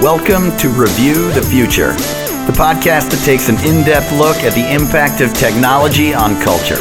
Welcome to Review the Future, the podcast that takes an in depth look at the impact of technology on culture.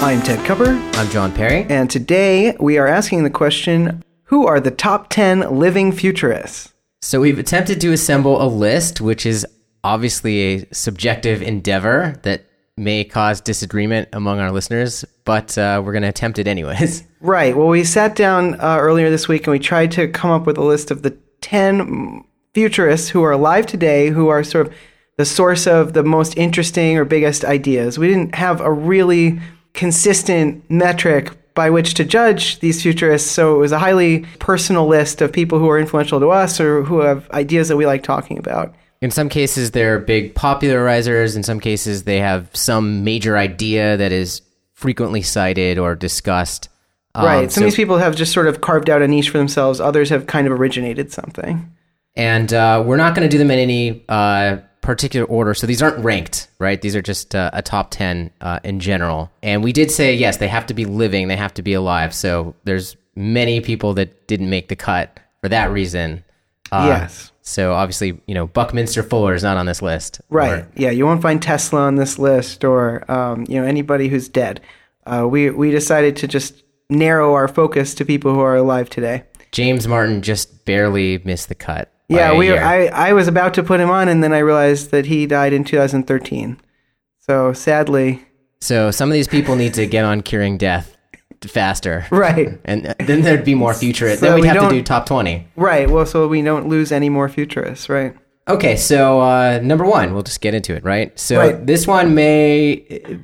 I'm Ted Kupper, I'm John Perry. and today we are asking the question Who are the top 10 living futurists? So we've attempted to assemble a list, which is obviously a subjective endeavor that may cause disagreement among our listeners, but uh, we're going to attempt it anyways. Right. Well, we sat down uh, earlier this week and we tried to come up with a list of the 10 futurists who are alive today who are sort of the source of the most interesting or biggest ideas. We didn't have a really consistent metric by which to judge these futurists, so it was a highly personal list of people who are influential to us or who have ideas that we like talking about. In some cases, they're big popularizers. In some cases, they have some major idea that is frequently cited or discussed. Um, Right. Some so- of these people have just sort of carved out a niche for themselves. Others have kind of originated something. and uh, we're not going to do them in any uh, particular order. So these aren't ranked, right? These are just uh, a top 10 uh, in general. And we did say, yes, they have to be living, they have to be alive. So there's many people that didn't make the cut for that reason. Uh, Yes. So obviously, you know, Buckminster Fuller is not on this list. Right. Or- yeah. You won't find Tesla on this list or um, you know anybody who's dead. Uh, we we decided to just narrow our focus to people who are alive today. James Martin just barely missed the cut. Yeah. We. I I was about to put him on, and then I realized that he died in 2013. So sadly. so some of these people need to get on curing death faster. Right. And then there'd be more future. So then we'd we have to do top 20. Right. Well, so we don't lose any more futurists. Right. Okay, so uh, number one, we'll just get into it, right? So Right. this one may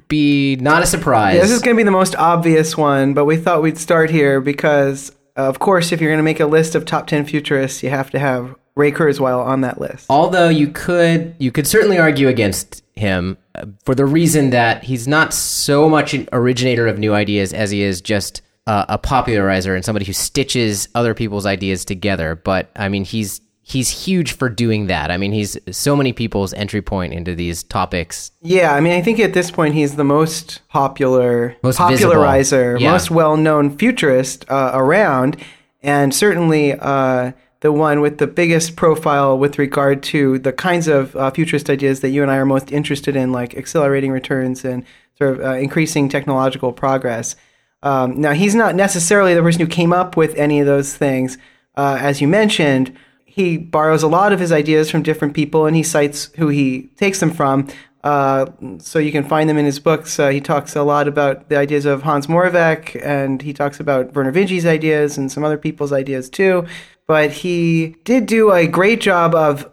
be not a surprise. Yeah, this is going to be the most obvious one, but we thought we'd start here because, uh, of course, if you're going to make a list of top 10 futurists, you have to have Ray Kurzweil on that list. Although you could, you could certainly argue against him uh, for the reason that he's not so much an originator of new ideas as he is just uh, a popularizer and somebody who stitches other people's ideas together. But I mean, he's he's huge for doing that. I mean, he's so many people's entry point into these topics. Yeah, I mean, I think at this point he's the most popular, Most popularizer, Yeah. most well known futurist uh, around, and certainly uh, the one with the biggest profile with regard to the kinds of uh, futurist ideas that you and I are most interested in, like accelerating returns and sort of uh, increasing technological progress. Um, now, he's not necessarily the person who came up with any of those things, uh, as you mentioned. He borrows a lot of his ideas from different people, and he cites who he takes them from. Uh, so you can find them in his books. Uh, he talks a lot about the ideas of Hans Moravec, and he talks about Vernor Vinge's ideas and some other people's ideas too. But he did do a great job of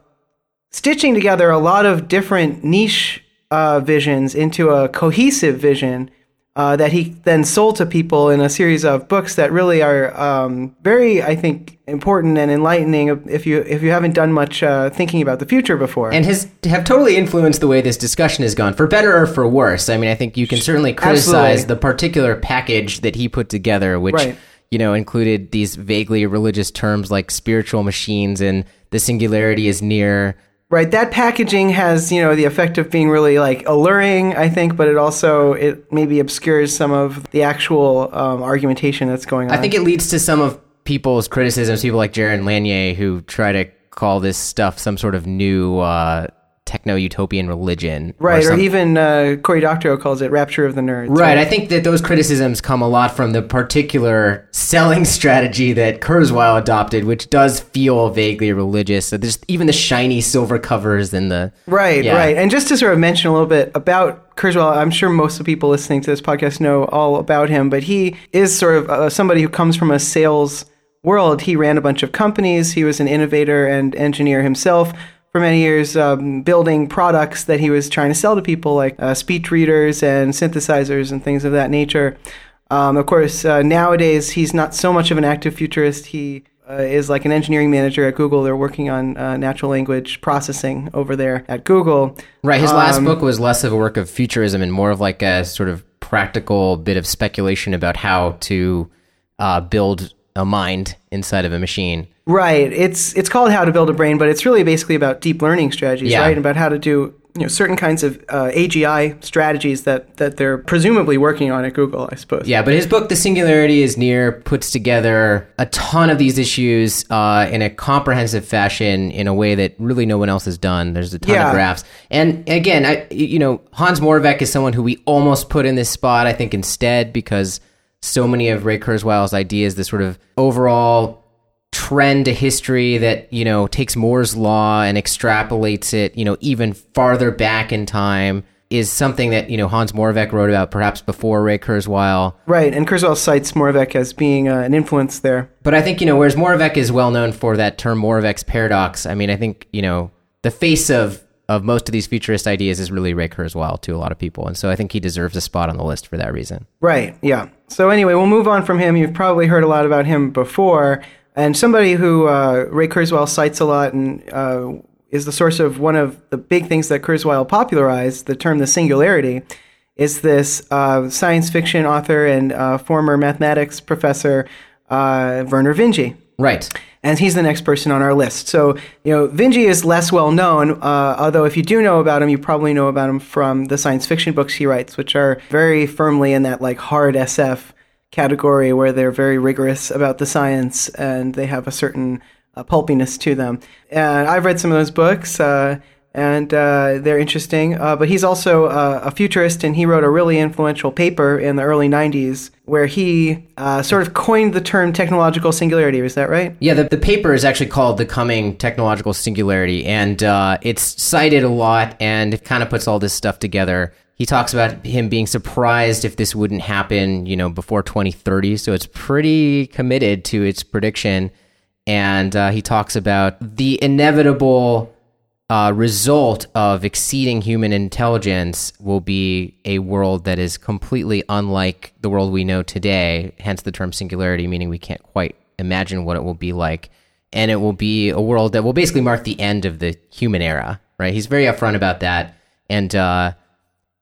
stitching together a lot of different niche uh, visions into a cohesive vision uh, that he then sold to people in a series of books that really are um, very, I think, important and enlightening if you if you haven't done much uh, thinking about the future before. and has have totally influenced the way this discussion has gone, for better or for worse. I mean, I think you can certainly criticize Absolutely. the particular package that he put together, which Right. you know included these vaguely religious terms like spiritual machines and the singularity is near. Right, that packaging has you know the effect of being really like alluring, I think, but it also it maybe obscures some of the actual um, argumentation that's going on. I think it leads to some of people's criticisms. People like Jaron Lanier who try to call this stuff some sort of new uh, techno utopian religion, right, or, some- even uh, Cory Doctorow calls it "rapture of the nerds." Right. I think that those criticisms come a lot from the particular selling strategy that Kurzweil adopted, which does feel vaguely religious. So there's even the shiny silver covers and the Right, Yeah. right. And just to sort of mention a little bit about Kurzweil, I'm sure most of the people listening to this podcast know all about him, but he is sort of uh, somebody who comes from a sales world. He ran a bunch of companies. He was an innovator and engineer himself for many years, um, building products that he was trying to sell to people, like uh, speech readers and synthesizers and things of that nature. Um, of course, uh, nowadays he's not so much of an active futurist. He uh, is like an engineering manager at Google. They're working on uh, natural language processing over there at Google. Right. His last Um, book was less of a work of futurism and more of like a sort of practical bit of speculation about how to uh, build a mind inside of a machine. Right. It's it's called How to Build a Brain, but it's really basically about deep learning strategies, Yeah. right? About how to do you know certain kinds of uh, AGI strategies that that they're presumably working on at Google, I suppose. Yeah, but his book, The Singularity is Near, puts together a ton of these issues uh, in a comprehensive fashion in a way that really no one else has done. There's a ton Yeah. of graphs. And again, I, you know, Hans Moravec is someone who we almost put in this spot, I think, instead, because so many of Ray Kurzweil's ideas, this sort of overall trend to history that you know takes Moore's law and extrapolates it, you know, even farther back in time is something that you know Hans Moravec wrote about perhaps before Ray Kurzweil. Right, and Kurzweil cites Moravec as being uh, an influence there. But I think you know whereas Moravec is well known for that term Moravec's paradox. I mean, I think you know the face of of most of these futurist ideas is really Ray Kurzweil to a lot of people, and so I think he deserves a spot on the list for that reason. Right, yeah. So anyway, we'll move on from him. You've probably heard a lot about him before, and somebody who uh, Ray Kurzweil cites a lot and uh, is the source of one of the big things that Kurzweil popularized, the term the singularity, is this uh, science fiction author and uh, former mathematics professor uh, Vernor Vinge. Right. And he's the next person on our list. So, you know, Vinge is less well known, uh, although if you do know about him, you probably know about him from the science fiction books he writes, which are very firmly in that like hard SF category where they're very rigorous about the science and they have a certain uh, pulpiness to them. And I've read some of those books. Uh, and uh, they're interesting. Uh, but he's also uh, a futurist, and he wrote a really influential paper in the early 90s where he uh, sort of coined the term technological singularity. Is that right? Yeah, the, the paper is actually called The Coming Technological Singularity, and uh, it's cited a lot, and it kind of puts all this stuff together. He talks about him being surprised if this wouldn't happen, you know, before 2030. So it's pretty committed to its prediction. And he talks about the inevitable uh, result of exceeding human intelligence will be a world that is completely unlike the world we know today. Hence the term singularity, meaning we can't quite imagine what it will be like. And it will be a world that will basically mark the end of the human era, right? He's very upfront about that. And, uh,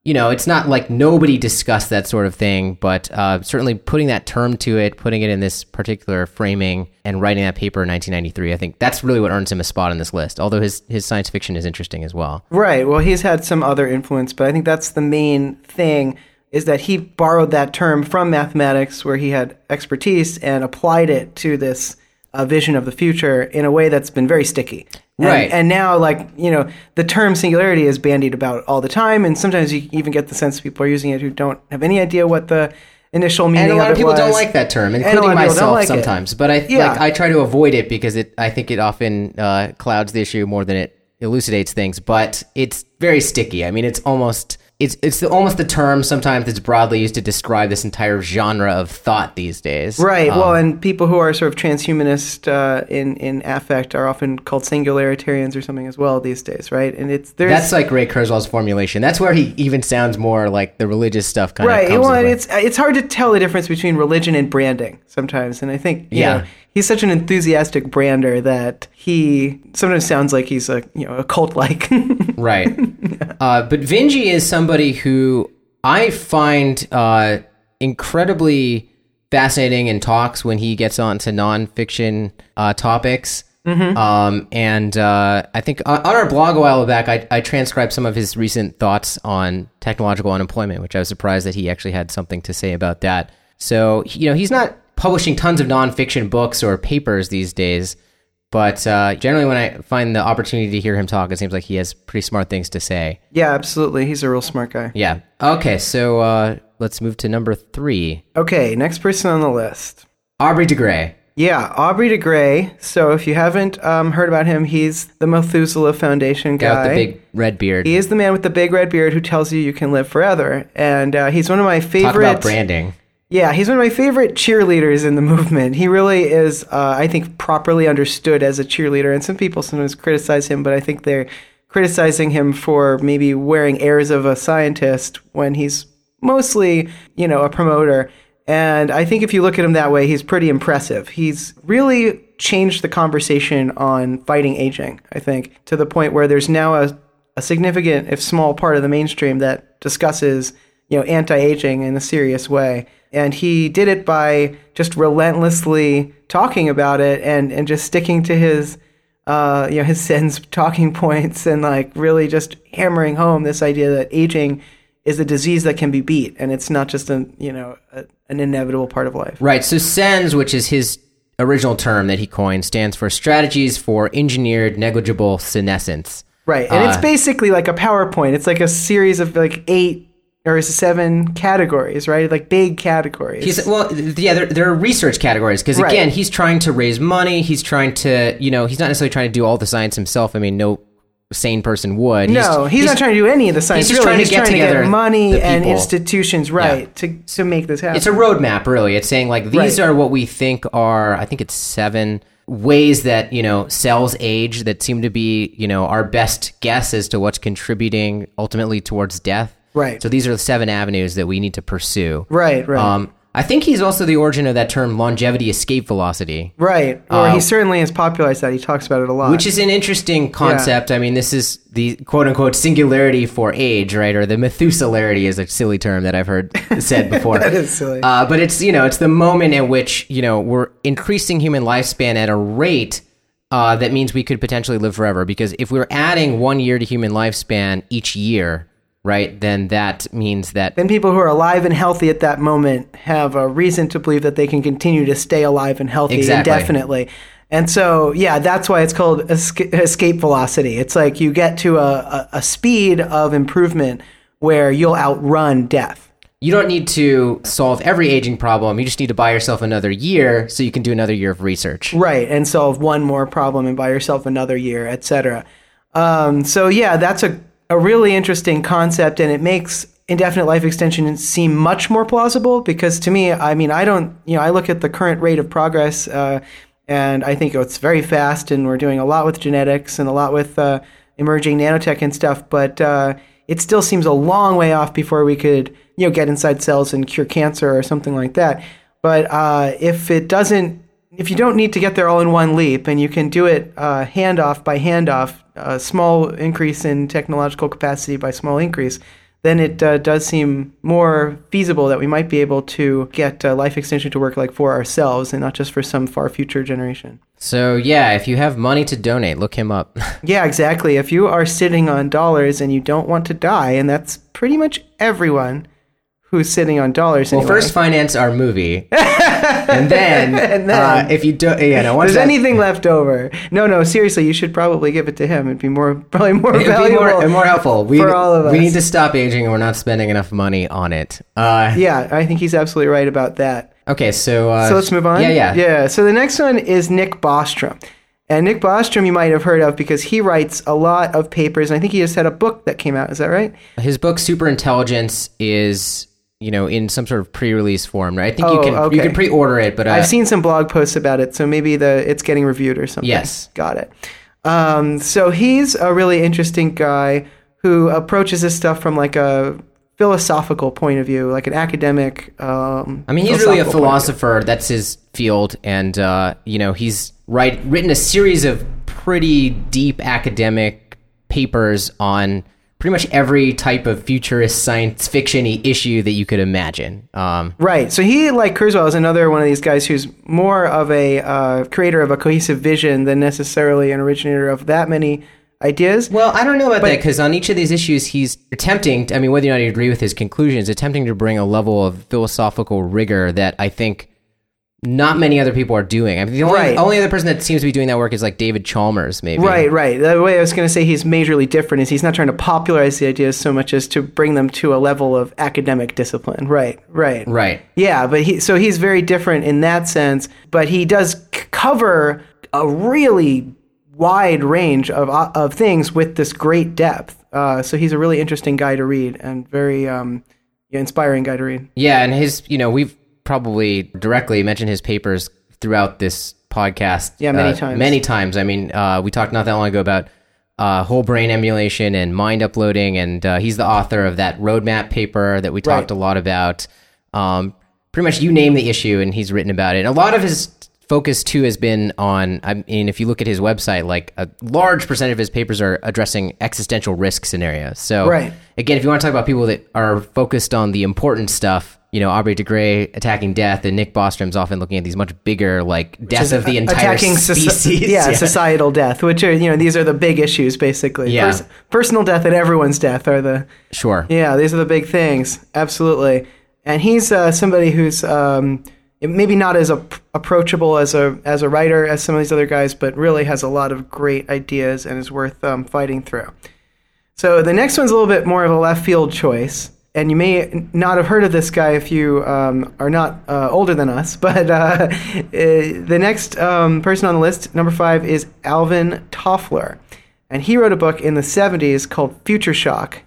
you know, it's not like nobody discussed that sort of thing, but uh, certainly putting that term to it, putting it in this particular framing, and writing that paper in 1993, I think that's really what earns him a spot on this list. Although his his science fiction is interesting as well. Right. Well, he's had some other influence, but I think that's the main thing is that he borrowed that term from mathematics where he had expertise and applied it to this uh, vision of the future in a way that's been very sticky. And, Right. And now, like, you know, the term singularity is bandied about all the time. And sometimes you even get the sense people are using it who don't have any idea what the initial meaning And a lot of people don't like that term, including lot of people don't myself like it. sometimes. But I Yeah. like I try to avoid it because it I think it often uh, clouds the issue more than it elucidates things. But it's very sticky. I mean, it's almost it's it's the, almost the term sometimes that's broadly used to describe this entire genre of thought these days. Right. Um, well, and people who are sort of transhumanist uh, in in affect are often called singularitarians or something as well these days, right? And it's there's That's like Ray Kurzweil's formulation. That's where he even sounds more like the religious stuff kind right. of comes Well, it's it's hard to tell the difference between religion and branding sometimes, and I think you Yeah. know, he's such an enthusiastic brander that he sometimes sounds like he's a you know a cult like. right. Uh, but Vinge is somebody who I find uh, incredibly fascinating in talks when he gets on to nonfiction uh, topics. Um, and uh, I think on, on our blog a while back, I, I transcribed some of his recent thoughts on technological unemployment, which I was surprised that he actually had something to say about that. So, you know, he's not publishing tons of nonfiction books or papers these days. But uh, generally, when I find the opportunity to hear him talk, it seems like he has pretty smart things to say. yeah, absolutely. He's a real smart guy. Yeah. Okay, so uh, let's move to number three Okay, next person on the list. Aubrey de Grey. Yeah, Aubrey de Grey. So if you haven't um, heard about him, he's the Methuselah Foundation guy. Guy with the big red beard. He is the man with the big red beard who tells you you can live forever, and uh, he's one of my favorite. Talk about branding. Yeah, he's one of my favorite cheerleaders in the movement. He really is, uh, I think, properly understood as a cheerleader. And some people sometimes criticize him, but I think they're criticizing him for maybe wearing airs of a scientist when he's mostly, you know, a promoter. And I think if you look at him that way, he's pretty impressive. He's really changed the conversation on fighting aging, I think, to the point where there's now a, a significant, if small, part of the mainstream that discusses you know, anti-aging in a serious way. And he did it by just relentlessly talking about it and, and just sticking to his uh, you know, his SENS talking points and like really just hammering home this idea that aging is a disease that can be beat and it's not just a you know a, an inevitable part of life. Right. So SENS, which is his original term that he coined, stands for Strategies for Engineered Negligible Senescence. Right, and it's Uh, basically like a PowerPoint. It's like a series of like eight or seven categories, right? Like big categories. He's well, yeah. There, there are research categories because Right. again, he's trying to raise money. He's trying to, you know, he's not necessarily trying to do all the science himself. I mean, no sane person would. no, he's, not trying to do any of the science. just really. trying to he's get trying to get money and institutions, right, to to make this happen. It's a roadmap, really. It's saying like these Right. are what we think are. I think it's seven ways that you know cells age that seem to be you know our best guess as to what's contributing ultimately towards death. Right. So these are the seven avenues that we need to pursue. right, right, Um, I think he's also the origin of that term longevity escape velocity. right. Or he certainly has popularized that. He talks about it a lot. Which is an interesting concept. I mean, this is the quote unquote singularity for age, right? Or the Methuselarity is a silly term that I've heard said before. that is silly. Uh, but it's you know it's the moment at which you know we're increasing human lifespan at a rate uh, that means we could potentially live forever. Because if we're adding one year to human lifespan each year, right, then that means that then people who are alive and healthy at that moment have a reason to believe that they can continue to stay alive and healthy Exactly. indefinitely. And so, yeah, that's why it's called esca- escape velocity. It's like you get to a, a, a speed of improvement where you'll outrun death. you don't need to solve every aging problem. You just need to buy yourself another year so you can do another year of research. Right, and solve one more problem and buy yourself another year, etc. Um, so yeah, that's a, a really interesting concept, and it makes indefinite life extension seem much more plausible because to me, I mean, I don't, you know, I look at the current rate of progress, uh, and I think it's very fast, and we're doing a lot with genetics and a lot with uh, emerging nanotech and stuff, but uh, it still seems a long way off before we could, you know, get inside cells and cure cancer or something like that. But uh, if it doesn't if you don't need to get there all in one leap and you can do it uh, handoff by handoff, a small increase in technological capacity by small increase, then it uh, does seem more feasible that we might be able to get uh, life extension to work like for ourselves and not just for some far future generation. So yeah, if you have money to donate, look him up. Yeah, exactly. If you are sitting on dollars and you don't want to die, and that's pretty much everyone who's sitting on dollars. Well, anyway. first finance our movie, and then, And then- uh, if you don't, yeah, no, There's that- anything left over? No, no. Seriously, you should probably give it to him. It'd be more, probably more It'd be valuable, more, more helpful. We, for all of us. we need to stop aging, and we're not spending enough money on it. Uh, Yeah, I think he's absolutely right about that. okay, so uh, So let's move on. Yeah, yeah, yeah. So the next one is Nick Bostrom, and Nick Bostrom you might have heard of because he writes a lot of papers. And I think he just had a book that came out. Is that right? His book Super Intelligence is you know in some sort of pre-release form. Right? I think you Oh, can okay. you can pre-order it, but uh, I've seen some blog posts about it, so maybe the it's getting reviewed or something. Yes. got it. Um, so he's a really interesting guy who approaches this stuff from like a philosophical point of view, like an academic. Um, I mean, he's really a philosophical point of view. philosopher. That's his field, and uh, you know, he's write written a series of pretty deep academic papers on pretty much every type of futurist science fiction issue that you could imagine. Um, Right. So he, like Kurzweil, is another one of these guys who's more of a uh, creator of a cohesive vision than necessarily an originator of that many ideas. well, I don't know about that because on each of these issues, he's attempting. I mean, whether or not you agree with his conclusions, attempting to bring a level of philosophical rigor that I think. Not many other people are doing. I mean, the only, Right. only other person that seems to be doing that work is like David Chalmers, maybe. Right, right. The way I was going to say he's majorly different is he's not trying to popularize the ideas so much as to bring them to a level of academic discipline. Right, right. Right. Yeah, but he so he's very different in that sense, but he does c- cover a really wide range of uh, of things with this great depth. Uh, so he's a really interesting guy to read and very um, yeah, inspiring guy to read. Yeah, and his, you know, we've probably directly mentioned his papers throughout this podcast. Yeah, many uh, times. Many times. I mean, uh, we talked not that long ago about uh, whole brain emulation and mind uploading, and uh, he's the author of that roadmap paper that we talked Right. a lot about. Um, pretty much, you name the issue, and he's written about it. And a lot of his focus too has been on. I mean, if you look at his website, like a large percentage of his papers are addressing existential risk scenarios. So, Right. again, if you want to talk about people that are focused on the important stuff, you know Aubrey de Grey attacking death, and Nick Bostrom's often looking at these much bigger, like death of the entire attacking soci- species. yeah, societal death, which are you know these are the big issues basically. Yeah. personal death and everyone's death are the sure. yeah these are the big things absolutely. And he's uh, somebody who's um, maybe not as ap- approachable as a as a writer as some of these other guys, but really has a lot of great ideas and is worth um, fighting through. So the next one's a little bit more of a left field choice. And you may not have heard of this guy if you um, are not uh, older than us, but uh, uh, the next um, person on the list, number five, is Alvin Toffler. And he wrote a book in the 70s called Future Shock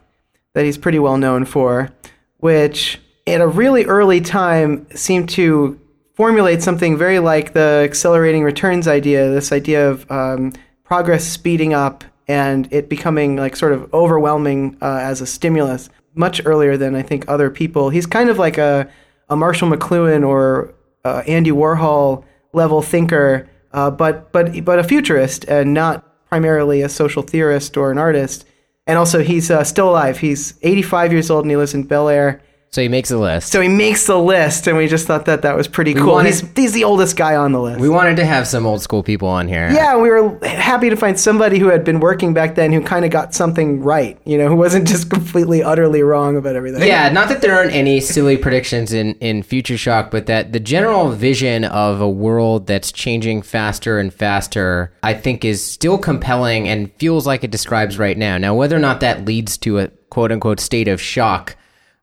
that he's pretty well known for, which at a really early time seemed to formulate something very like the accelerating returns idea this idea of um, progress speeding up and it becoming like sort of overwhelming uh, as a stimulus much earlier than I think other people. He's kind of like a, a Marshall McLuhan or uh, Andy Warhol level thinker, uh, but but but a futurist and not primarily a social theorist or an artist. And also, he's uh, still alive. He's 85 years old and he lives in Bel Air. So he makes a list. So he makes the list, and we just thought that that was pretty cool. wanted- he's, he's the oldest guy on the list. we wanted to have some old school people on here. yeah, we were happy to find somebody who had been working back then who kind of got something right, you know, who wasn't just completely, utterly wrong about everything. Yeah, not that there aren't any silly predictions in, in Future Shock, but that the general vision of a world that's changing faster and faster, I think, is still compelling and feels like it describes right now. Now, whether or not that leads to a quote unquote state of shock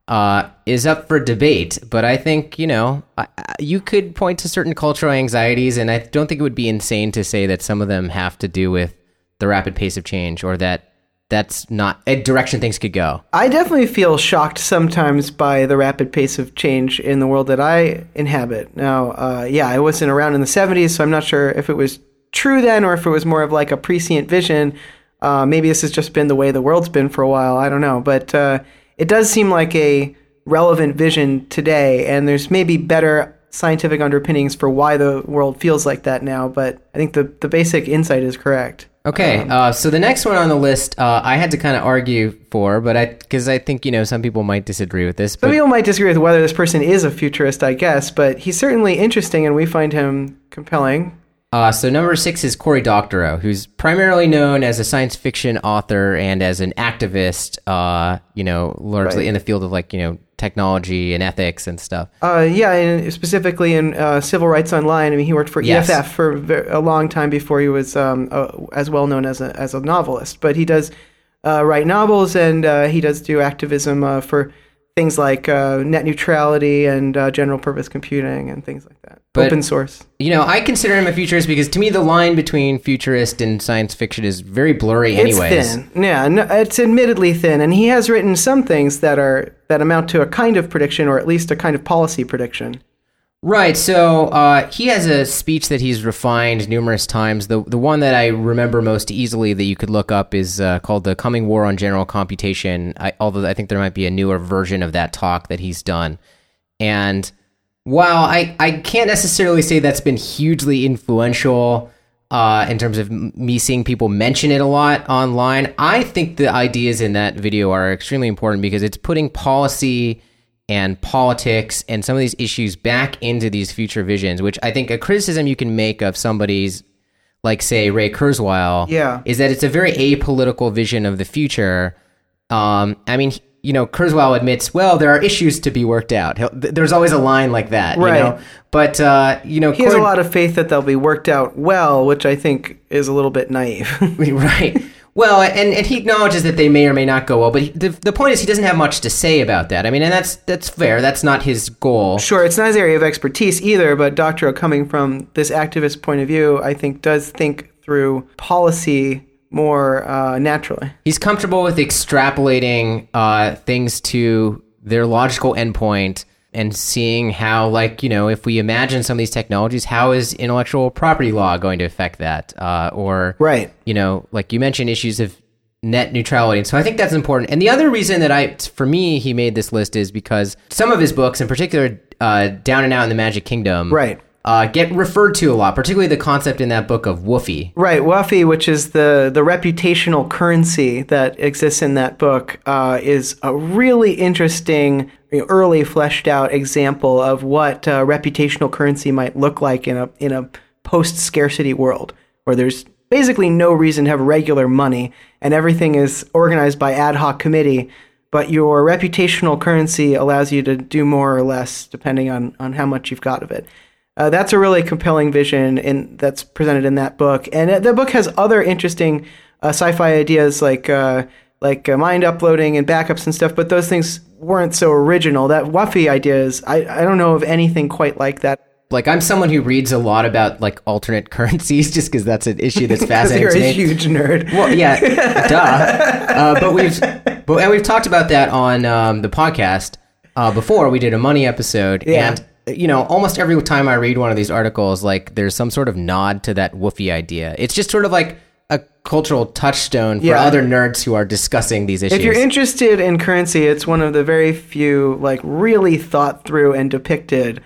uh, is up for debate, but I think, you know, I- you could point to certain cultural anxieties, and I don't think it would be insane to say that some of them have to do with the rapid pace of change or that that's not a direction things could go. I definitely feel shocked sometimes by the rapid pace of change in the world that I inhabit. Now, uh, yeah, I wasn't around in the 70s, so I'm not sure if it was true then or if it was more of like a prescient vision. Uh, maybe this has just been the way the world's been for a while. I don't know. But uh, it does seem like a relevant vision today, and there's maybe better scientific underpinnings for why the world feels like that now. But I think the, the basic insight is correct. Okay, uh, so the next one on the list, uh, I had to kind of argue for, but I because I think you know some people might disagree with this. Some But people might disagree with whether this person is a futurist, I guess, but he's certainly interesting and we find him compelling. Uh, so number six is Cory Doctorow, who's primarily known as a science fiction author and as an activist. Uh, you know, largely Right. in the field of like you know technology and ethics and stuff. Uh, yeah, and specifically in uh, civil rights online. I mean, he worked for Yes. EFF for a long time before he was um, as well known as a, as a novelist. But he does uh, write novels and uh, he does do activism uh, for things like uh, net neutrality and uh, general purpose computing and things like that. But- Open source. You know, I consider him a futurist because to me the line between futurist and science fiction is very blurry. Anyways, It's thin. Yeah, no, it's admittedly thin, and he has written some things that are that amount to a kind of prediction, or at least a kind of policy prediction. Right. So uh, he has a speech that he's refined numerous times. The the one that I remember most easily that you could look up is uh, called "The Coming War on General Computation." I, although I think there might be a newer version of that talk that he's done. And while I I can't necessarily say that's been hugely influential. Uh, in terms of m- me seeing people mention it a lot online, I think the ideas in that video are extremely important because it's putting policy and politics and some of these issues back into these future visions, which I think a criticism you can make of somebody's like say Ray Kurzweil Yeah. is that it's a very apolitical vision of the future. Um, I mean, you know, Kurzweil admits, well, there are issues to be worked out. He'll, there's always a line like that, Right. you know. But uh, you know, He has a lot of faith that they'll be worked out well, which I think is a little bit naive. right. Well, and, and he acknowledges that they may or may not go well, but he, the, the point is he doesn't have much to say about that. I mean, and that's that's fair. That's not his goal. sure, it's not his area of expertise either, but Doctorow, coming from this activist point of view, I think does think through policy more uh, naturally. He's comfortable with extrapolating uh, things to their logical endpoint and seeing how, like, you know, if we imagine some of these technologies, how is intellectual property law going to affect that? Uh, or, Right. you know, like you mentioned, issues of net neutrality. And so I think that's important. And the other reason that I, for me, he made this list is because some of his books, in particular, uh, Down and Out in the Magic Kingdom, Right. Uh, get referred to a lot, particularly the concept in that book of Whuffie. Right, Whuffie, which is the the reputational currency that exists in that book, uh, is a really interesting, early fleshed out example of what uh, reputational currency might look like in a in a post scarcity world, where there's basically no reason to have regular money and everything is organized by ad hoc committee. But your reputational currency allows you to do more or less depending on, on how much you've got of it. Uh, that's a really compelling vision in, that's presented in that book. And uh, the book has other interesting uh, sci-fi ideas like uh, like uh, mind uploading and backups and stuff, but those things weren't so original. That Whuffie idea is I, I don't know of anything quite like that. Like I'm someone who reads a lot about like alternate currencies, just because that's an issue that's fascinating you're a me. huge nerd. Well, yeah, duh. Uh, but we've but and we've talked about that on um, the podcast uh, before. We did a money episode, Yeah. and you know, almost every time I read one of these articles, like there's some sort of nod to that Whuffie idea. It's just sort of like a cultural touchstone for Yeah. other nerds who are discussing these issues. If you're interested in currency, it's one of the very few like really thought through and depicted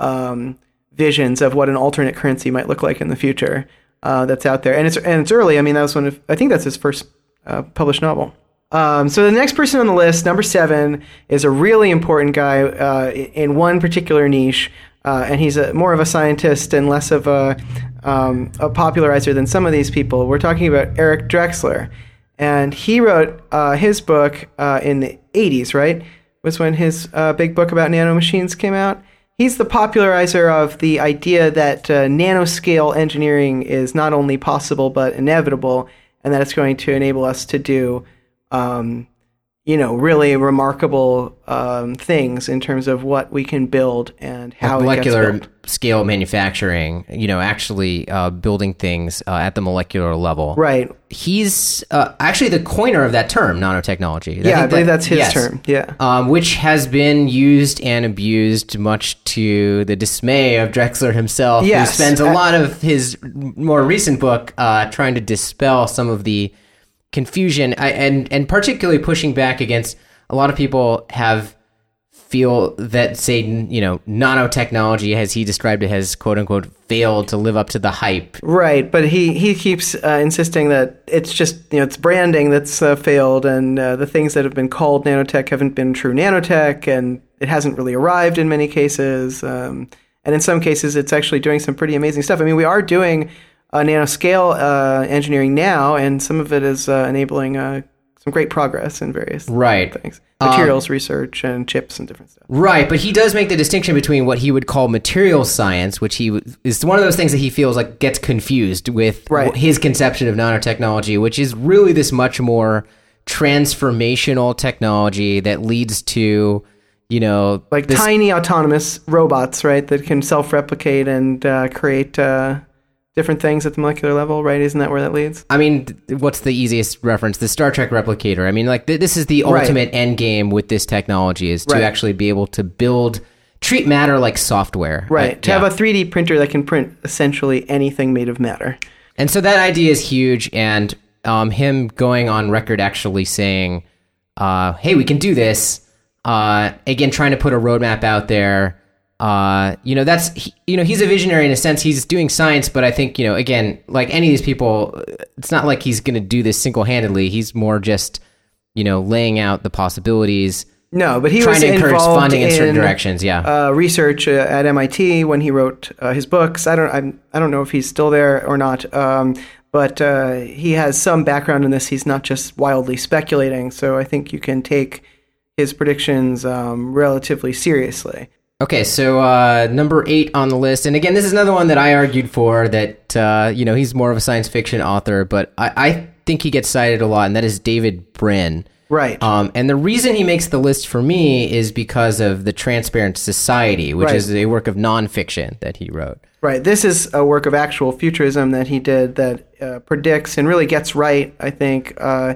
um, visions of what an alternate currency might look like in the future uh, that's out there. And it's and it's early. I mean, that was one of I think that's his first uh, published novel. Um, so the next person on the list, number seven, is a really important guy uh, in one particular niche, uh, and he's a, more of a scientist and less of a, um, a popularizer than some of these people. We're talking about Eric Drexler, and he wrote uh, his book uh, in the '80s. Right, was when his uh, big book about nanomachines came out. He's the popularizer of the idea that uh, nanoscale engineering is not only possible but inevitable, and that it's going to enable us to do um, you know, really remarkable um, things in terms of what we can build and how it molecular scale manufacturing, you know, actually uh, building things uh, at the molecular level. Right. He's uh, actually the coiner of that term, nanotechnology. Yeah, I think believe that- that's his yes. term. Yeah. um, which has been used and abused much to the dismay of Drexler himself, Yes. who spends a Uh, lot of his more recent book uh, trying to dispel some of the confusion I, and and particularly pushing back against a lot of people have feel that say you know nanotechnology as he described it has quote unquote failed to live up to the hype Right, but he he keeps uh, insisting that it's just you know it's branding that's uh, failed, and uh, the things that have been called nanotech haven't been true nanotech, and it hasn't really arrived in many cases, um, and in some cases it's actually doing some pretty amazing stuff. I mean, we are doing uh, nanoscale uh, engineering now, and some of it is uh, enabling uh, some great progress in various right things, materials research and chips and different stuff. Right, but he does make the distinction between what he would call material science, which he is one of those things that he feels like gets confused with Right. his conception of nanotechnology, which is really this much more transformational technology that leads to, you know, like this tiny autonomous robots, right, that can self-replicate and uh, create uh, different things at the molecular level, right? Isn't that where that leads? I mean, th- what's the easiest reference? The Star Trek replicator. I mean, like th- this is the Right. ultimate end game with this technology is to Right. actually be able to build treat matter like software. Right. to yeah. have a 3D printer that can print essentially anything made of matter. And so that idea is huge, and um, him going on record actually saying, uh, "Hey, we can do this." Uh, again, trying to put a roadmap out there. Uh, you know, that's he, you know he's a visionary in a sense. He's doing science, but I think you know, again, like any of these people, it's not like he's going to do this single handedly. He's more just you know laying out the possibilities, No, but he trying was to encourage involved funding in, certain directions. Yeah. Uh, research uh, at MIT when he wrote uh, his books. I don't. I'm, I don't know if he's still there or not. Um, but uh, he has some background in this. He's not just wildly speculating. So I think you can take his predictions um, relatively seriously. Okay, so uh, number eight on the list, and again, this is another one that I argued for. That uh, you know he's more of a science fiction author, but I, I think he gets cited a lot, and that is David Brin. Right. Um, and the reason he makes the list for me is because of the Transparent Society, which Right. is a work of nonfiction that he wrote. Right. This is a work of actual futurism that he did that uh, predicts and really gets right, I think, uh,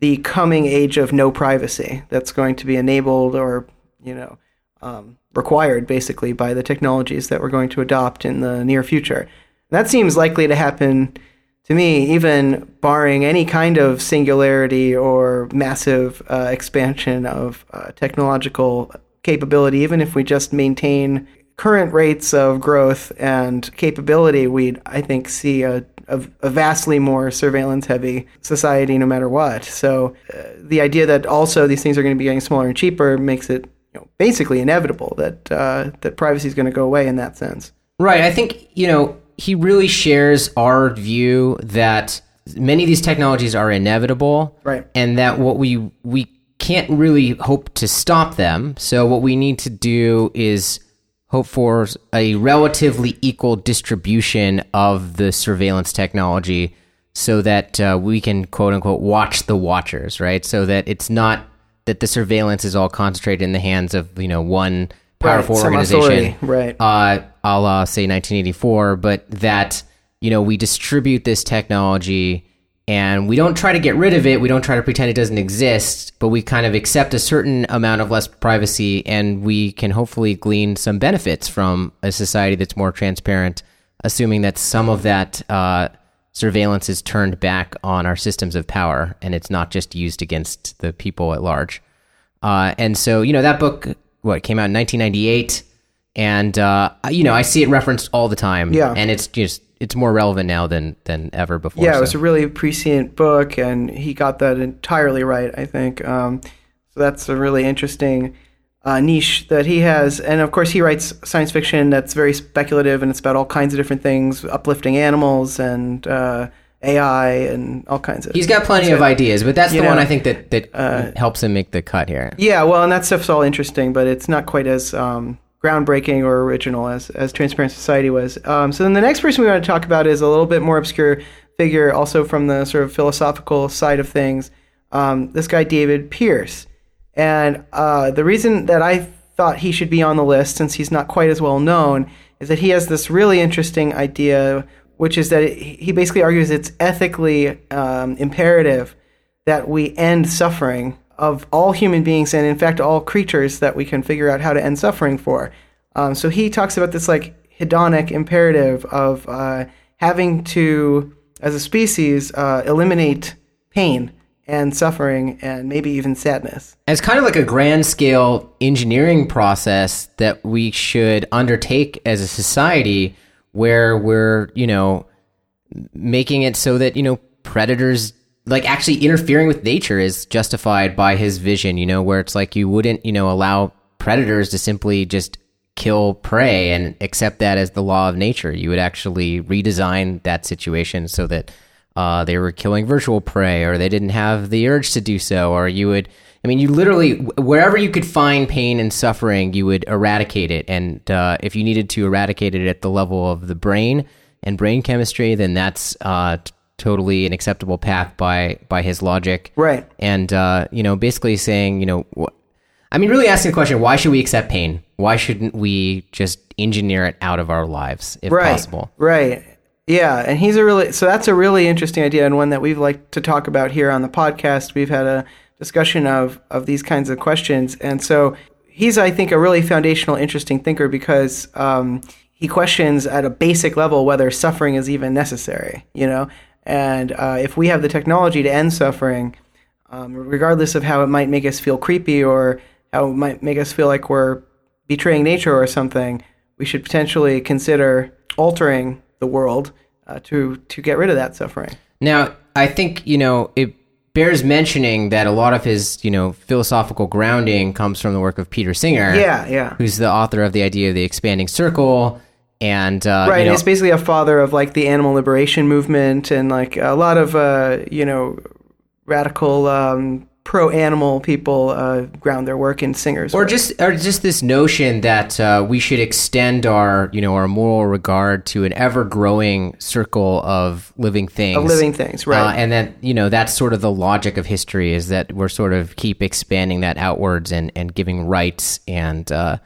the coming age of no privacy that's going to be enabled or, you know, um, required basically by the technologies that we're going to adopt in the near future. That seems likely to happen to me, even barring any kind of singularity or massive uh, expansion of uh, technological capability, even if we just maintain current rates of growth and capability, we'd, I think, see a, a, a vastly more surveillance heavy society no matter what. So uh, the idea that also these things are going to be getting smaller and cheaper makes it you know, basically inevitable that, uh, that privacy is going to go away in that sense. Right. I think, you know, he really shares our view that many of these technologies are inevitable. Right. And that what we, we can't really hope to stop them. So what we need to do is hope for a relatively equal distribution of the surveillance technology so that uh, we can quote unquote watch the watchers, right? So that it's not that the surveillance is all concentrated in the hands of, you know, one powerful Right, organization. right. Uh, a la, say, 1984, but that, you know, we distribute this technology and we don't try to get rid of it. We don't try to pretend it doesn't exist, but we kind of accept a certain amount of less privacy and we can hopefully glean some benefits from a society that's more transparent, assuming that some of that uh, surveillance is turned back on our systems of power and it's not just used against the people at large. Uh, and so, you know, that book, what came out in 1998, and uh, you know, I see it referenced all the time. Yeah. and it's just it's more relevant now than than ever before. Yeah, so. it was a really prescient book, and he got that entirely right. I think um, so. That's a really interesting uh, niche that he has, and of course, he writes science fiction that's very speculative, and it's about all kinds of different things, uplifting animals and uh, AI and all kinds of. He's got plenty of ideas, but that's the you one uh, I think that that helps him make the cut here. Yeah, well, and that stuff's all interesting, but it's not quite as um, groundbreaking or original as, as Transparent Society was. Um, so then the next person we want to talk about is a little bit more obscure figure, also from the sort of philosophical side of things. Um, this guy, David Pearce. And uh, the reason that I thought he should be on the list, since he's not quite as well known, is that he has this really interesting idea, which is that it, he basically argues it's ethically um, imperative that we end suffering of all human beings and in fact all creatures that we can figure out how to end suffering for. Um, so he talks about this like hedonic imperative of uh, having to as a species uh, eliminate pain and suffering and maybe even sadness It's kind of like a grand scale engineering process that we should undertake as a society where we're, you know, making it so that, you know, predators like actually interfering with nature is justified by his vision, you know, where it's like you wouldn't, you know, allow predators to simply just kill prey and accept that as the law of nature. You would actually redesign that situation so that uh, they were killing virtual prey or they didn't have the urge to do so, or you would. I mean, you literally wherever you could find pain and suffering, you would eradicate it. And uh, if you needed to eradicate it at the level of the brain and brain chemistry, then that's uh, t- totally an acceptable path by by his logic. Right. And uh, you know, basically saying, you know, wh- I mean, really asking the question: Why should we accept pain? Why shouldn't we just engineer it out of our lives if right possible? right yeah and he's a really so that's a really interesting idea and one that we've liked to talk about here on the podcast. We've had a discussion of of these kinds of questions. And so he's i think a really foundational interesting thinker because um, he questions at a basic level whether suffering is even necessary you know? And uh, if we have the technology to end suffering um, regardless of how it might make us feel creepy or how it might make us feel like we're betraying nature or something, we should potentially consider altering the world uh, to to get rid of that suffering. Now, I think, you know, it bears mentioning that a lot of his, you know, philosophical grounding comes from the work of Peter Singer. Yeah, yeah. Who's the author of the idea of the expanding circle. And, uh, Right, you know, he's basically a father of like the animal liberation movement and like a lot of uh, you know radical um, pro-animal people uh, ground their work in Singer's or work. just or just this notion that uh, we should extend our you know our moral regard to an ever growing circle of living things Of living things, right. uh, and that you know that's sort of the logic of history is that we're sort of keep expanding that outwards and and giving rights and uh,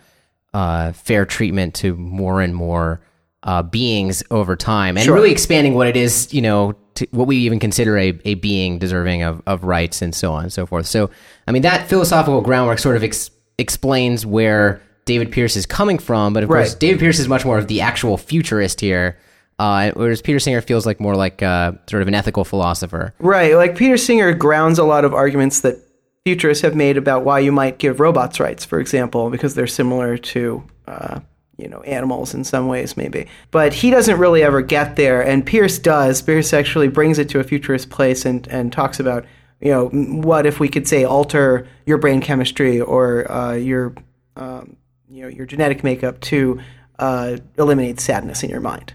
uh, fair treatment to more and more uh, beings over time and Sure. really expanding what it is you know to what we even consider a, a being deserving of, of rights and so on and so forth. So i mean that philosophical groundwork sort of ex- explains where david pearce is coming from but of course david pearce is much more of the actual futurist here uh, whereas peter singer feels like more like uh, sort of an ethical philosopher. Right. Like Peter Singer grounds a lot of arguments that futurists have made about why you might give robots rights, for example, because they're similar to uh, you know, animals in some ways, maybe. But he doesn't really ever get there, and Pearce does. Pearce actually brings it to a futurist place and, and talks about, you know, what if we could say alter your brain chemistry or uh, your, um, you know, your genetic makeup to uh, eliminate sadness in your mind.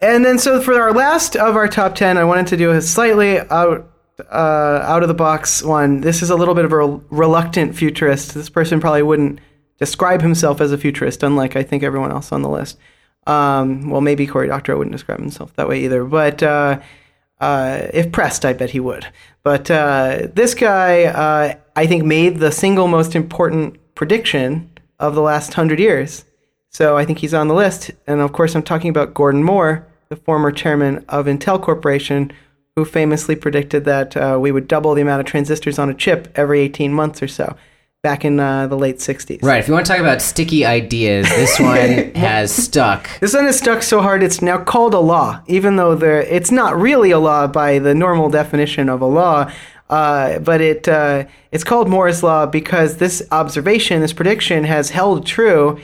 And then, so for our last of our top ten, I wanted to do a slightly out uh, out of the box one. This is a little bit of a reluctant futurist. This person probably wouldn't describe himself as a futurist, unlike I think everyone else on the list. Um, well, maybe Cory Doctorow wouldn't describe himself that way either, but uh, uh, if pressed, I bet he would. But uh, this guy, uh, I think, made the single most important prediction of the last hundred years. So I think he's on the list. And of course, I'm talking about Gordon Moore, the former chairman of Intel Corporation, who famously predicted that uh, we would double the amount of transistors on a chip every 18 months or so back in uh, the late 60s. Right. If you want to talk about sticky ideas, this one has stuck. This one has stuck so hard it's now called a law, even though there, it's not really a law by the normal definition of a law. Uh, but it uh, it's called Moore's law because this observation, this prediction, has held true,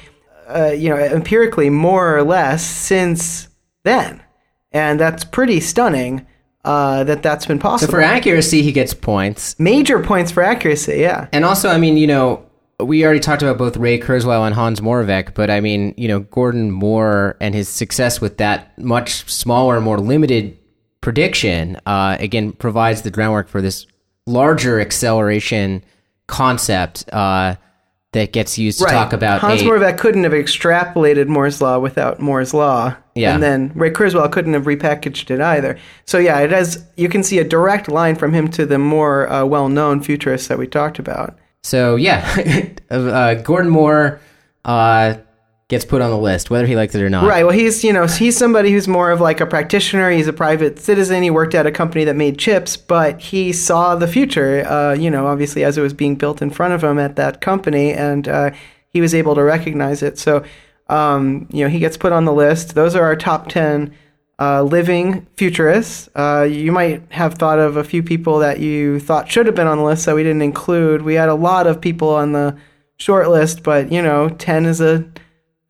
uh, you know, empirically more or less since then. And that's pretty stunning uh, that that's been possible. So for accuracy, he gets points. Major points for accuracy, yeah. And also, I mean, you know, we already talked about both Ray Kurzweil and Hans Moravec, but I mean, you know, Gordon Moore and his success with that much smaller, more limited prediction, uh, again, provides the groundwork for this larger acceleration concept. Uh, that gets used to right. talk about Hans a, Moravec couldn't have extrapolated Moore's law without Moore's law. Yeah. And then Ray Kurzweil couldn't have repackaged it either. So yeah, it has you can see a direct line from him to the more uh, well-known futurists that we talked about. So yeah, uh, Gordon Moore uh, gets put on the list, whether he likes it or not. Right. Well, he's you know he's somebody who's more of like a practitioner. He's a private citizen. He worked at a company that made chips, but he saw the future. Uh, you know, obviously as it was being built in front of him at that company, and uh, he was able to recognize it. So, um, you know, he gets put on the list. Those are our top ten. Uh, living futurists. Uh, you might have thought of a few people that you thought should have been on the list that we didn't include. We had a lot of people on the short list, but you know, ten is a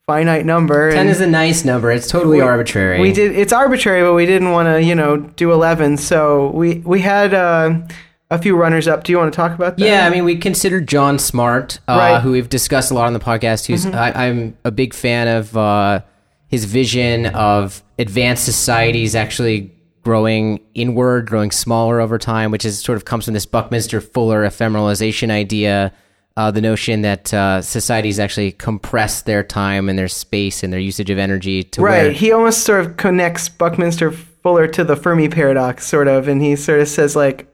finite number. Ten is a nice number. It's totally we, arbitrary. We did. It's arbitrary, but we didn't want to, you know, do eleven. So we we had uh, a few runners up. Do you want to talk about that? Yeah, I mean, we considered John Smart, uh, Right. who we've discussed a lot on the podcast. Who's I, I'm a big fan of uh, his vision of advanced societies actually growing inward, growing smaller over time, which is sort of comes from this Buckminster Fuller ephemeralization idea. Uh, the notion that uh, societies actually compress their time and their space and their usage of energy to Right. where He almost sort of connects Buckminster Fuller to the Fermi paradox, sort of, and he sort of says like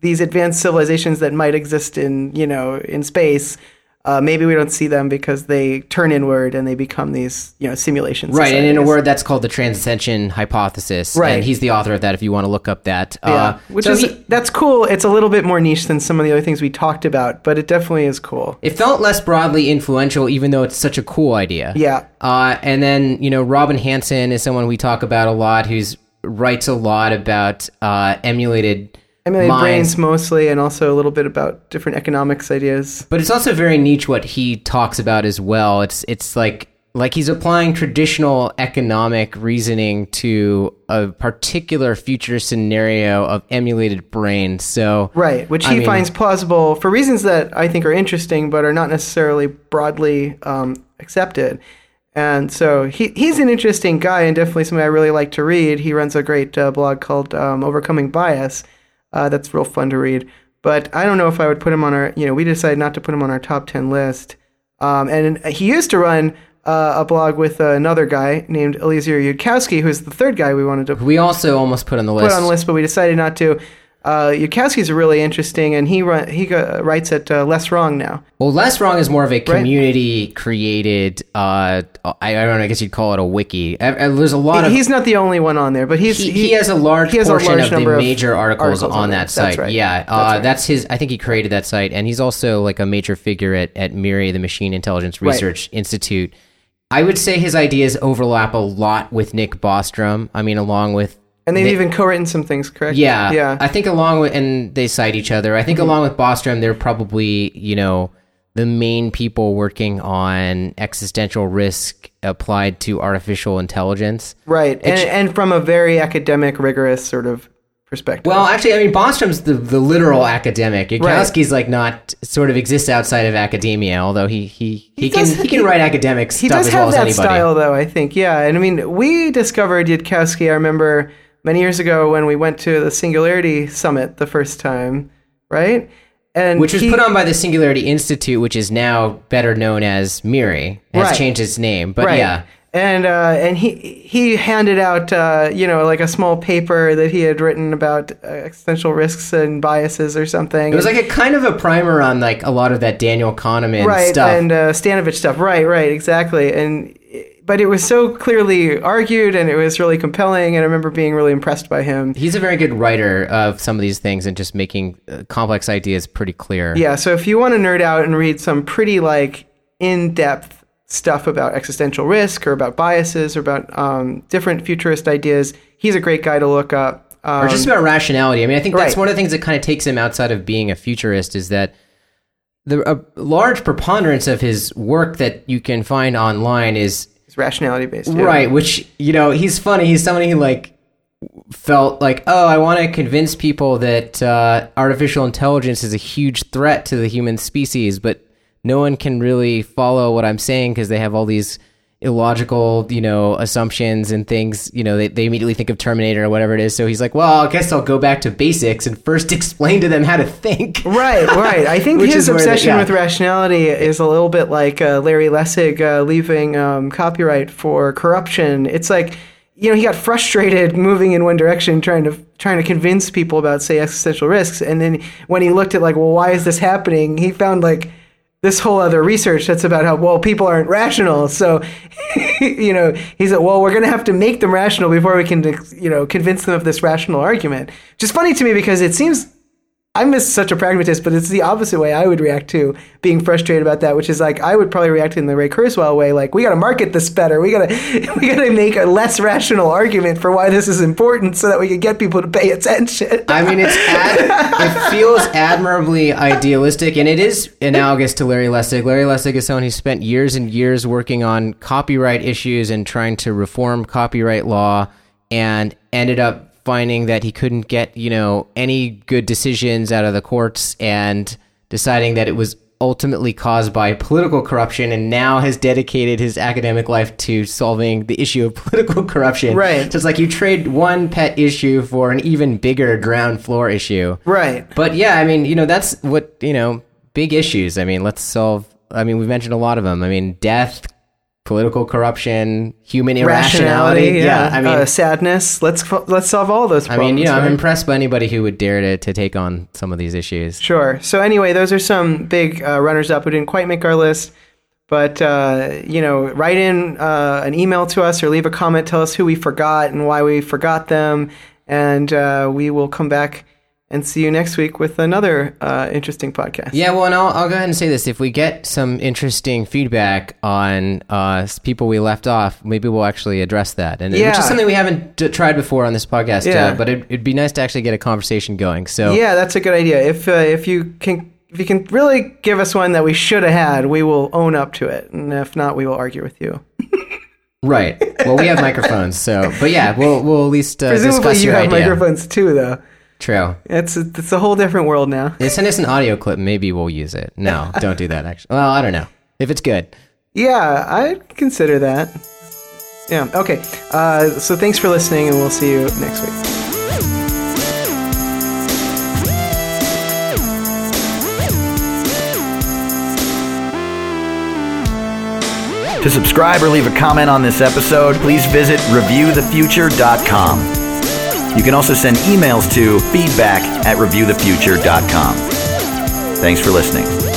these advanced civilizations that might exist in you know in space. Uh, maybe we don't see them because they turn inward and they become these, you know, simulations. Right, and in a word, that's called the transcension hypothesis. Right. and he's the author of that. If you want to look up that, Yeah, uh, which so is he- that's cool. It's a little bit more niche than some of the other things we talked about, but it definitely is cool. It felt less broadly influential, even though it's such a cool idea. Yeah, Uh, and then you know, Robin Hanson is someone we talk about a lot, who's writes a lot about uh, emulated, emulated minds. brains mostly, and also a little bit about different economics ideas. But it's also very niche what he talks about as well. It's it's like like he's applying traditional economic reasoning to a particular future scenario of emulated brains. So Right, which I he mean- finds plausible for reasons that I think are interesting, but are not necessarily broadly um, accepted. And so he, he's an interesting guy and definitely somebody I really like to read. He runs a great uh, blog called um, Overcoming Bias. Uh, that's real fun to read. But I don't know if I would put him on our, you know, we decided not to put him on our top 10 list. Um, and he used to run uh, a blog with uh, another guy named Eliezer Yudkowsky, who's the third guy we wanted to we also almost put on the list. put on the list, but we decided not to. Uh, Yudkowsky's really interesting, and he run, he uh, writes at uh, Less Wrong now. Well, Less Wrong is more of a community created. Uh, I, I don't know. I guess you'd call it a wiki. Uh, uh, There's a lot of He's not the only one on there, but he's he, he has a large he has a portion large of the of major articles, articles on, on that there. That's site. right. Yeah, That's uh, right. that's his. I think he created that site, and he's also like a major figure at at MIRI, the Machine Intelligence Right. Research Institute. I would say his ideas overlap a lot with Nick Bostrom. I mean, along with and they've Nick- even co-written some things, correct? yeah, yeah. Mm-hmm. I think along with and they cite each other. I think along with Bostrom, they're probably you know the main people working on existential risk applied to artificial intelligence. Right. And, and from a very academic, rigorous sort of perspective. Well, actually, I mean, Bostrom's the, the literal academic. Yudkowsky's like not sort of exists outside of academia, although he he, he, can does- he can write academic he stuff does as well have as that anybody. style, though, I think. Yeah. And I mean, we discovered Yudkowsky, I remember many years ago when we went to the Singularity Summit the first time, right? And Which was he- put on by the Singularity Institute, which is now better known as MIRI, has Right. changed its name. But right. yeah, And uh, and he he handed out uh, you know like a small paper that he had written about uh, existential risks and biases or something. it was like a kind of a primer on like a lot of that Daniel Kahneman right stuff. and uh, Stanovich stuff. Right, right, exactly. And but it was so clearly argued and it was really compelling. And I remember being really impressed by him. He's a very good writer of some of these things and just making uh, complex ideas pretty clear. Yeah. So if you want to nerd out and read some pretty like in depth stuff about existential risk or about biases or about um, different futurist ideas, he's a great guy to look up. Um, or just about rationality. I mean, I think that's right. one of the things that kind of takes him outside of being a futurist is that the a large preponderance of his work that you can find online is Rationality based. yeah. right. Which you know, he's funny. He's somebody who like felt like, oh, I want to convince people that uh, artificial intelligence is a huge threat to the human species, but no one can really follow what I'm saying because they have all these illogical, you know, assumptions and things. You know, they, they immediately think of Terminator or whatever it is. So he's like, well, I guess I'll go back to basics and first explain to them how to think. Right, right. I think his is where the- obsession yeah. with rationality is a little bit like uh, Larry Lessig uh, leaving um, copyright for corruption. It's like you know he got frustrated moving in one direction, trying to trying to convince people about say existential risks, and then when he looked at like, well, why is this happening? He found like this whole other research that's about how well people aren't rational. So you know he said, well, we're going to have to make them rational before we can you know convince them of this rational argument. Which is funny to me because it seems I'm just such a pragmatist, but it's the opposite way I would react to being frustrated about that, which is like I would probably react in the Ray Kurzweil way, like we got to market this better, we got to we got to make a less rational argument for why this is important, so that we can get people to pay attention. I mean, it's ad- it feels admirably idealistic, and it is analogous to Larry Lessig. Larry Lessig is someone who spent years and years working on copyright issues and trying to reform copyright law, and ended up finding that he couldn't get you know any good decisions out of the courts, and deciding that it was ultimately caused by political corruption and now has dedicated his academic life to solving the issue of political corruption. Right. So it's like you trade one pet issue for an even bigger ground floor issue. right. But yeah, I mean, you know, that's what, you know, big issues. I mean, let's solve, I mean, we've mentioned a lot of them. I mean, death, political corruption, human irrationality. Rationality, yeah. I mean, uh, sadness. Let's let's solve all those Problems, I mean, you know, I'm impressed by anybody who would dare to, to take on some of these issues. Sure. So anyway, those are some big uh, runners up who didn't quite make our list. But uh, you know, write in uh, an email to us or leave a comment. Tell us who we forgot and why we forgot them, and uh, we will come back and see you next week with another uh, interesting podcast. Yeah, well, and I'll, I'll go ahead and say this. If we get some interesting feedback on uh, people we left off, maybe we'll actually address that. And yeah. which is something we haven't d- tried before on this podcast. Yeah. Uh, but it, it'd be nice to actually get a conversation going. So Yeah, that's a good idea. If uh, if you can if you can really give us one that we should have had, we will own up to it, and if not, we will argue with you. right. Well, we have microphones, so but yeah, we'll we'll at least uh, Presumably, you have idea. microphones too, though. True. It's a, it's a whole different world now. Yeah, Send us an audio clip. Maybe we'll use it. No, don't do that. Actually, well, I don't know if it's good. Yeah, I consider that. Yeah. Okay. Uh, so thanks for listening, and we'll see you next week. To subscribe or leave a comment on this episode, please visit reviewthefuture.com. You can also send emails to feedback at reviewthefuture.com. Thanks for listening.